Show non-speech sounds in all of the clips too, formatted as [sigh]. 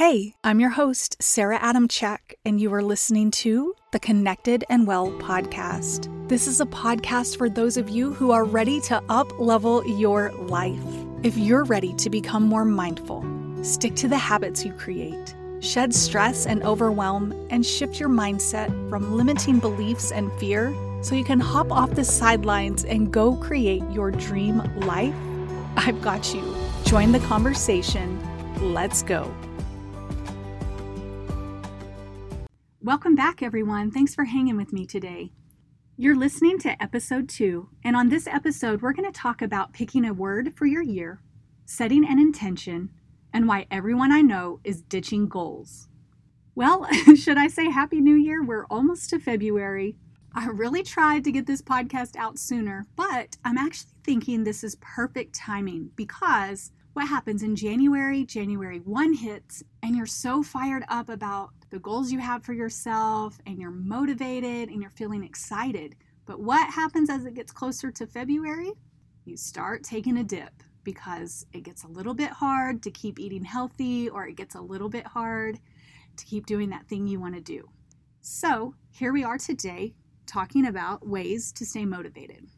Hey, I'm your host, Sara Adamchak, and you are listening to the Connected and Well podcast. This is a podcast for those of you who are ready to up level your life. If you're ready to become more mindful, stick to the habits you create, shed stress and overwhelm, and shift your mindset from limiting beliefs and fear so you can hop off the sidelines and go create your dream life, I've got you. Join the conversation. Let's go. Welcome back, everyone. Thanks for hanging with me today. You're listening to episode two, and on this episode, we're going to talk about picking a word for your year, setting an intention, and why everyone I know is ditching goals. Well, [laughs] should I say Happy New Year? We're almost to February. I really tried to get this podcast out sooner, but I'm actually thinking this is perfect timing because what happens in January, January 1 hits, and you're so fired up about the goals you have for yourself, and you're motivated and you're feeling excited. But what happens as it gets closer to February? You start taking a dip because it gets a little bit hard to keep eating healthy, or it gets a little bit hard to keep doing that thing you want to do. So, here we are today talking about ways to stay motivated.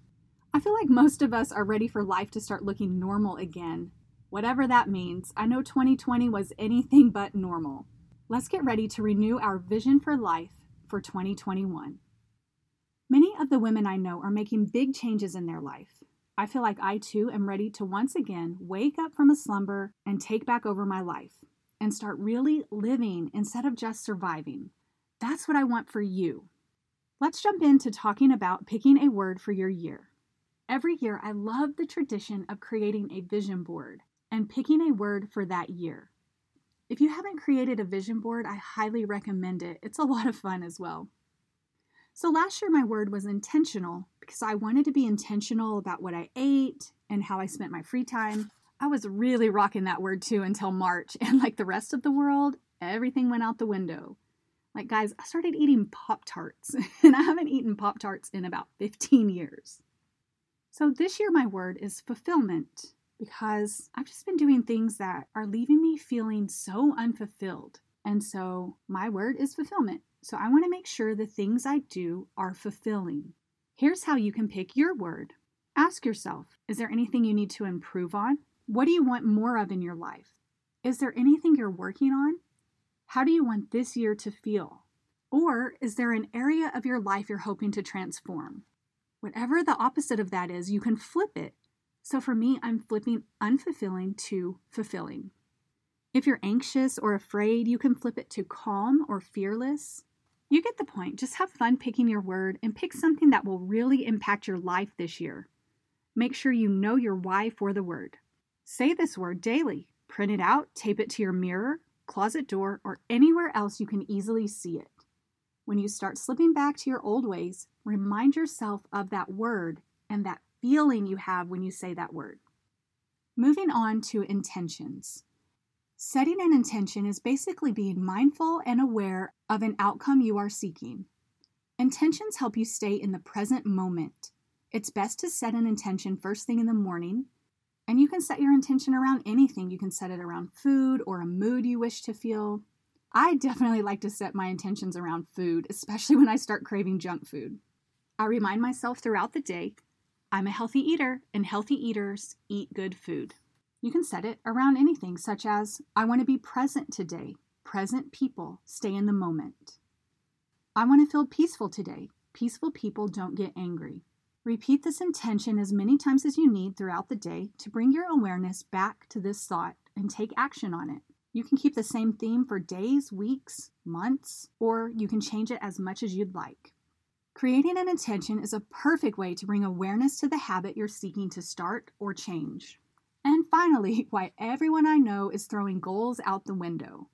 I feel like most of us are ready for life to start looking normal again, whatever that means. I know 2020 was anything but normal. Let's get ready to renew our vision for life for 2021. Many of the women I know are making big changes in their life. I feel like I too am ready to once again wake up from a slumber and take back over my life and start really living instead of just surviving. That's what I want for you. Let's jump into talking about picking a word for your year. Every year, I love the tradition of creating a vision board and picking a word for that year. If you haven't created a vision board, I highly recommend it. It's a [laughs] lot of fun as well. So last year, my word was intentional because I wanted to be intentional about what I ate and how I spent my free time. I was really rocking that word too until March, [laughs] and like the rest of the world, everything went out the window. Like, guys, I started eating Pop Tarts, [laughs] and I haven't eaten Pop Tarts in about 15 years. So, this year, my word is fulfillment because I've just been doing things that are leaving me feeling so unfulfilled. And so my word is fulfillment. So I want to make sure the things I do are fulfilling. Here's how you can pick your word. Ask yourself Is there anything you need to improve on? What do you want more of in your life? Is there anything you're working on? How do you want this year to feel? Or is there an area of your life you're hoping to transform? Whatever the opposite of that is, you can flip it so for me, I'm flipping unfulfilling to fulfilling. If you're anxious or afraid, you can flip it to calm or fearless. You get the point. Just have fun picking your word and pick something that will really impact your life this year. Make sure you know your why for the word. Say this word daily. Print it out, tape it to your mirror, closet door, or anywhere else you can easily see it. When you start slipping back to your old ways, remind yourself of that word and that feeling you have when you say that word. Moving on to intentions. Setting an intention is basically being mindful and aware of an outcome you are seeking. Intentions help you stay in the present moment. It's best to set an intention first thing in the morning, and you can set your intention around anything. You can set it around food or a mood you wish to feel. I definitely like to set my intentions around food, especially when I start craving junk food. I remind myself throughout the day I'm a healthy eater, and healthy eaters eat good food. You can set it around anything, such as I want to be present today. Present people stay in the moment. I want to feel peaceful today. Peaceful people don't get angry. Repeat this intention as many times as you need throughout the day to bring your awareness back to this thought and take action on it. You can keep the same theme for days, weeks, months, or you can change it as much as you'd like. Creating an intention is a perfect way to bring awareness to the habit you're seeking to start or change. And finally, [laughs] why everyone I know is throwing goals out the window.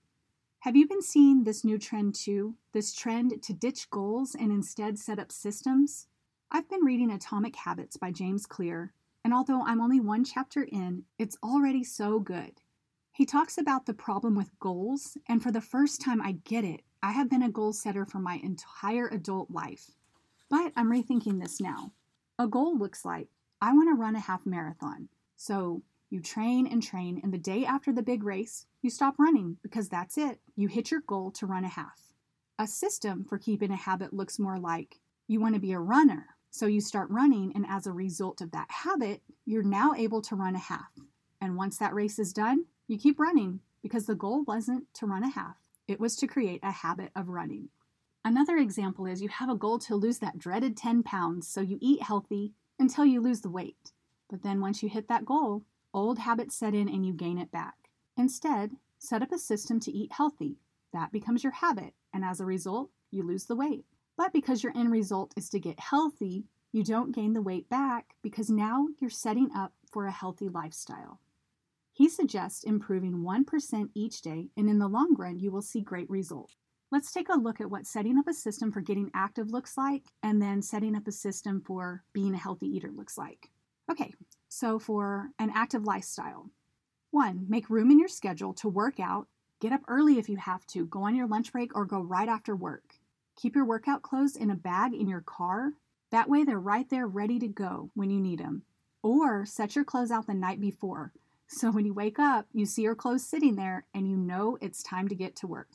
Have you been seeing this new trend too? This trend to ditch goals and instead set up systems? I've been reading Atomic Habits by James Clear, and although I'm only one chapter in, it's already so good. He talks about the problem with goals, and for the first time I get it. I have been a goal setter for my entire adult life. But I'm rethinking this now. A goal looks like I want to run a half marathon. So You train and train, and the day after the big race, you stop running because that's it. You hit your goal to run a half. A system for keeping a habit looks more like you want to be a runner, so you start running, and as a result of that habit, you're now able to run a half. And once that race is done, you keep running because the goal wasn't to run a half, it was to create a habit of running. Another example is you have a goal to lose that dreaded 10 pounds, so you eat healthy until you lose the weight. But then once you hit that goal, old habits set in and you gain it back. Instead, set up a system to eat healthy. That becomes your habit, and as a result, you lose the weight. But because your end result is to get healthy, you don't gain the weight back because now you're setting up for a healthy lifestyle. He suggests improving 1% each day, and in the long run, you will see great results. Let's take a look at what setting up a system for getting active looks like, and then setting up a system for being a healthy eater looks like. Okay, so for an active lifestyle, one, make room in your schedule to work out. Get up early if you have to, go on your lunch break, or go right after work. Keep your workout clothes in a bag in your car. That way, they're right there ready to go when you need them. Or set your clothes out the night before. So when you wake up, you see your clothes sitting there and you know it's time to get to work.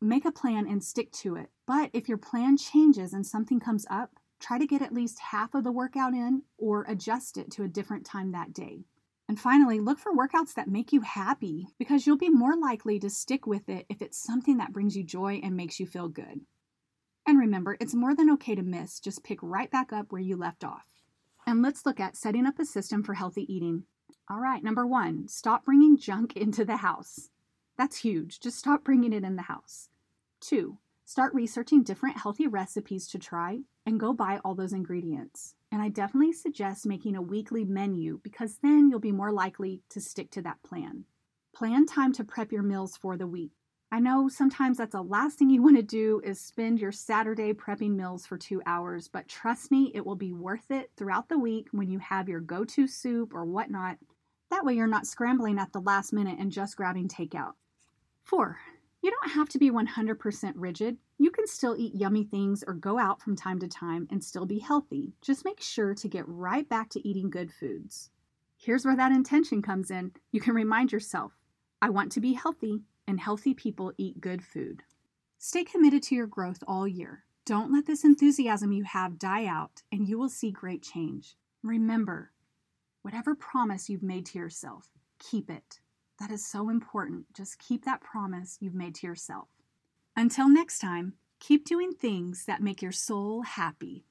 Make a plan and stick to it. But if your plan changes and something comes up, try to get at least half of the workout in or adjust it to a different time that day. And finally, look for workouts that make you happy because you'll be more likely to stick with it if it's something that brings you joy and makes you feel good. And remember, it's more than okay to miss, just pick right back up where you left off. And let's look at setting up a system for healthy eating. All right, number one, stop bringing junk [laughs] into the house. That's huge. Just stop bringing it in the house. Two, start researching different healthy recipes to try and go buy all those ingredients. And I definitely suggest making a weekly menu because then you'll be more likely to stick to that plan. Plan time to prep your meals for the week. I know sometimes that's the last thing you want to do is spend your Saturday prepping meals for two hours, but trust me, it will be worth it throughout the week when you have your go to soup or whatnot. That way, you're not scrambling at the last minute and just grabbing takeout. Four, you don't have to be 100% rigid. You can still eat yummy things or go out from time to time and still be healthy. Just make sure to get right back to eating good foods. Here's where that intention comes in. You can remind yourself I want to be healthy, and healthy people eat good food. Stay committed to your growth all year. Don't let this enthusiasm you have die out, and you will see great change. Remember, whatever promise you've made to yourself, keep it. That is so important. Just keep that promise you've made to yourself. Until next time, keep doing things that make your soul happy.